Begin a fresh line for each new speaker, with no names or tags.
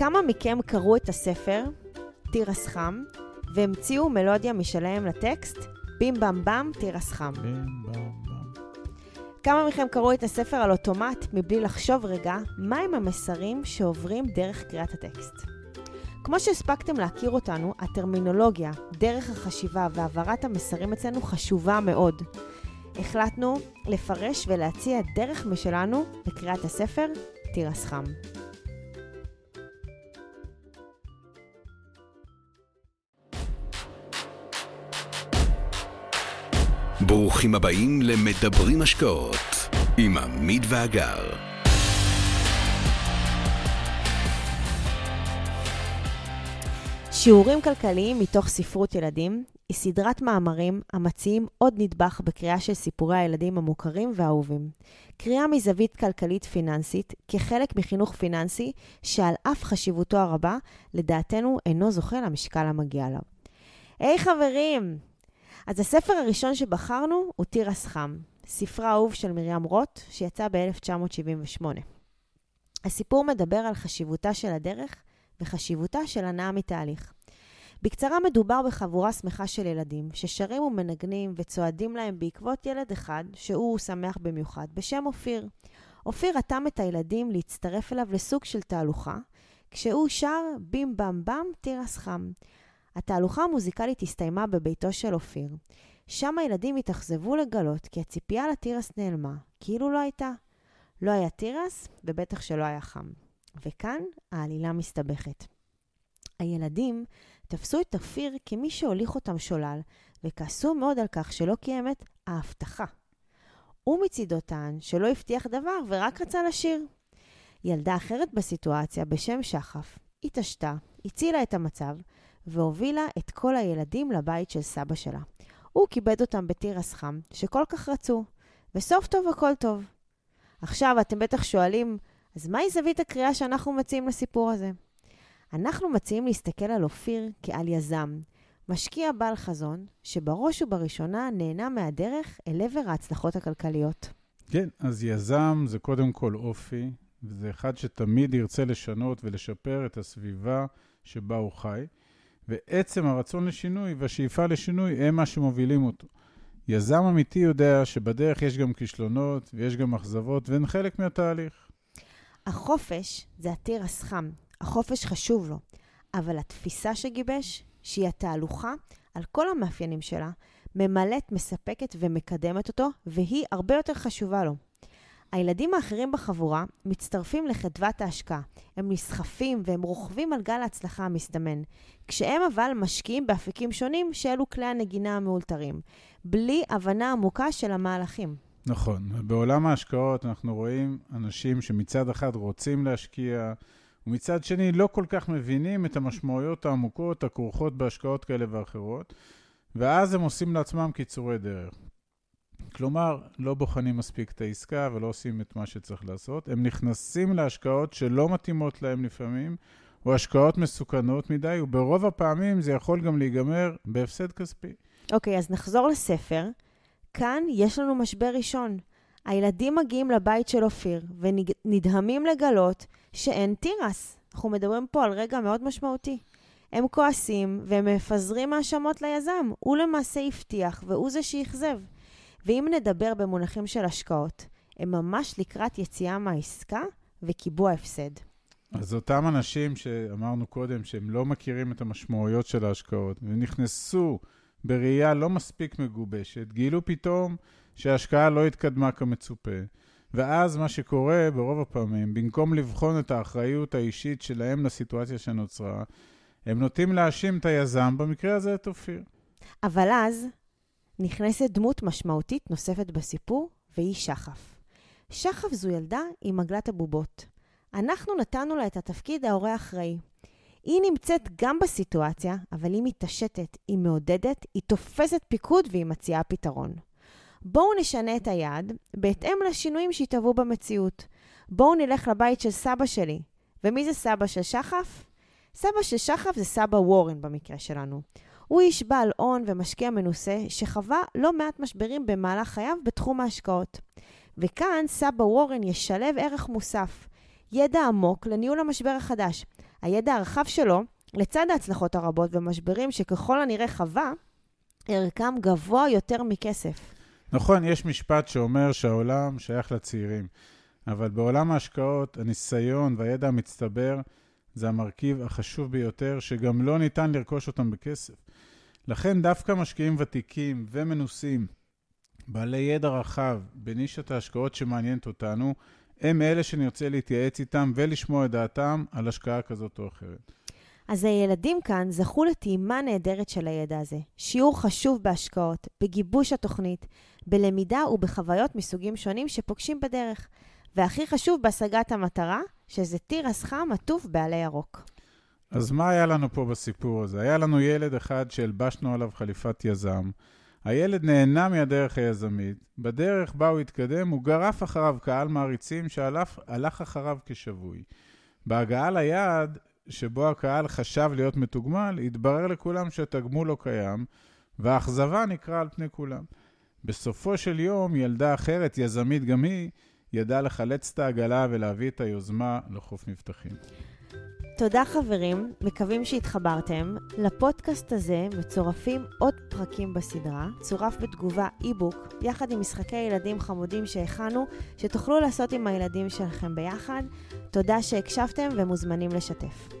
כמה מכם קראו את הספר, תירס חם, והמציאו מלודיה משלהם לטקסט, בים במ במ תירס חם? כמה מכם קראו את הספר על אוטומט מבלי לחשוב רגע מהם המסרים שעוברים דרך קריאת הטקסט? כמו שהספקתם להכיר אותנו, הטרמינולוגיה, דרך החשיבה והעברת המסרים אצלנו חשובה מאוד. החלטנו לפרש ולהציע דרך משלנו לקריאת הספר תירס חם.
ברוכים הבאים למדברים השקעות עם עמית ואגר.
שיעורים כלכליים מתוך ספרות ילדים היא סדרת מאמרים המציעים עוד נדבך בקריאה של סיפורי הילדים המוכרים והאהובים. קריאה מזווית כלכלית פיננסית כחלק מחינוך פיננסי שעל אף חשיבותו הרבה, לדעתנו אינו זוכה למשקל המגיע לו. היי hey, חברים! אז הספר הראשון שבחרנו הוא תירס חם, ספרה אהוב של מרים רוט, שיצא ב-1978. הסיפור מדבר על חשיבותה של הדרך וחשיבותה של הנאה מתהליך. בקצרה מדובר בחבורה שמחה של ילדים, ששרים ומנגנים וצועדים להם בעקבות ילד אחד, שהוא שמח במיוחד, בשם אופיר. אופיר רתם את הילדים להצטרף אליו לסוג של תהלוכה, כשהוא שר בים במ במ תירס חם. התהלוכה המוזיקלית הסתיימה בביתו של אופיר. שם הילדים התאכזבו לגלות כי הציפייה לתירס נעלמה, כאילו לא הייתה. לא היה תירס, ובטח שלא היה חם. וכאן העלילה מסתבכת. הילדים תפסו את אופיר כמי שהוליך אותם שולל, וכעסו מאוד על כך שלא קיים את ההבטחה. הוא מצידו טען שלא הבטיח דבר ורק רצה לשיר. ילדה אחרת בסיטואציה, בשם שחף, התעשתה, הצילה את המצב, והובילה את כל הילדים לבית של סבא שלה. הוא כיבד אותם בתירס חם, שכל כך רצו, וסוף טוב הכל טוב. עכשיו, אתם בטח שואלים, אז מהי זווית הקריאה שאנחנו מציעים לסיפור הזה? אנחנו מציעים להסתכל על אופיר כעל יזם, משקיע בעל חזון, שבראש ובראשונה נהנה מהדרך אל עבר ההצלחות הכלכליות.
כן, אז יזם זה קודם כל אופי, וזה אחד שתמיד ירצה לשנות ולשפר את הסביבה שבה הוא חי, ועצם הרצון לשינוי והשאיפה לשינוי הם מה שמובילים אותו. יזם אמיתי יודע שבדרך יש גם כישלונות ויש גם אכזבות, והן חלק מהתהליך.
החופש זה התירס חם, החופש חשוב לו, אבל התפיסה שגיבש, שהיא התהלוכה, על כל המאפיינים שלה, ממלאת, מספקת ומקדמת אותו, והיא הרבה יותר חשובה לו. הילדים האחרים בחבורה מצטרפים לחדוות ההשקעה. הם נסחפים והם רוכבים על גל ההצלחה המסתמן. כשהם אבל משקיעים באפיקים שונים שאלו כלי הנגינה המאולתרים, בלי הבנה עמוקה של המהלכים.
נכון, ובעולם ההשקעות אנחנו רואים אנשים שמצד אחד רוצים להשקיע, ומצד שני לא כל כך מבינים את המשמעויות העמוקות הכרוכות בהשקעות כאלה ואחרות, ואז הם עושים לעצמם קיצורי דרך. כלומר, לא בוחנים מספיק את העסקה ולא עושים את מה שצריך לעשות. הם נכנסים להשקעות שלא מתאימות להם לפעמים, או השקעות מסוכנות מדי, וברוב הפעמים זה יכול גם להיגמר בהפסד כספי.
אוקיי, okay, אז נחזור לספר. כאן יש לנו משבר ראשון. הילדים מגיעים לבית של אופיר ונדהמים לגלות שאין תירס. אנחנו מדברים פה על רגע מאוד משמעותי. הם כועסים והם מפזרים האשמות ליזם. הוא למעשה הבטיח והוא זה שאכזב. ואם נדבר במונחים של השקעות, הם ממש לקראת יציאה מהעסקה וקיבוע הפסד.
אז אותם אנשים שאמרנו קודם, שהם לא מכירים את המשמעויות של ההשקעות, ונכנסו בראייה לא מספיק מגובשת, גילו פתאום שההשקעה לא התקדמה כמצופה. ואז מה שקורה ברוב הפעמים, במקום לבחון את האחריות האישית שלהם לסיטואציה שנוצרה, הם נוטים להאשים את היזם, במקרה הזה את אופיר.
אבל אז נכנסת דמות משמעותית נוספת בסיפור, והיא שחף. שחף זו ילדה עם מגלת הבובות. אנחנו נתנו לה את התפקיד ההורה האחראי. היא נמצאת גם בסיטואציה, אבל היא מתעשתת, היא מעודדת, היא תופסת פיקוד והיא מציעה פתרון. בואו נשנה את היעד בהתאם לשינויים שהתהוו במציאות. בואו נלך לבית של סבא שלי. ומי זה סבא של שחף? סבא של שחף זה סבא וורן במקרה שלנו. הוא איש בעל הון ומשקיע מנוסה שחווה לא מעט משברים במהלך חייו בתחום ההשקעות. וכאן סבא וורן ישלב ערך מוסף, ידע עמוק לניהול המשבר החדש. הידע הרחב שלו, לצד ההצלחות הרבות ומשברים שככל הנראה חווה, ערכם גבוה יותר מכסף.
נכון, יש משפט שאומר שהעולם שייך לצעירים, אבל בעולם ההשקעות, הניסיון והידע המצטבר זה המרכיב החשוב ביותר, שגם לא ניתן לרכוש אותם בכסף. לכן דווקא משקיעים ותיקים ומנוסים, בעלי ידע רחב בנישת ההשקעות שמעניינת אותנו, הם אלה שנרצה להתייעץ איתם ולשמוע את דעתם על השקעה כזאת או אחרת.
אז הילדים כאן זכו לטעימה נהדרת של הידע הזה. שיעור חשוב בהשקעות, בגיבוש התוכנית, בלמידה ובחוויות מסוגים שונים שפוגשים בדרך. והכי חשוב, בהשגת המטרה, שזה תירס חם עטוף בעלי ירוק.
אז מה היה לנו פה בסיפור הזה? היה לנו ילד אחד שהלבשנו עליו חליפת יזם. הילד נהנה מהדרך היזמית. בדרך בה הוא התקדם, הוא גרף אחריו קהל מעריצים שהלך אחריו כשבוי. בהגעה ליעד, שבו הקהל חשב להיות מתוגמל, התברר לכולם שהתגמול לא קיים, והאכזבה נקרא על פני כולם. בסופו של יום, ילדה אחרת, יזמית גם היא, ידעה לחלץ את העגלה ולהביא את היוזמה לחוף מבטחים.
תודה חברים, מקווים שהתחברתם. לפודקאסט הזה מצורפים עוד פרקים בסדרה, צורף בתגובה אי-בוק, יחד עם משחקי ילדים חמודים שהכנו, שתוכלו לעשות עם הילדים שלכם ביחד. תודה שהקשבתם ומוזמנים לשתף.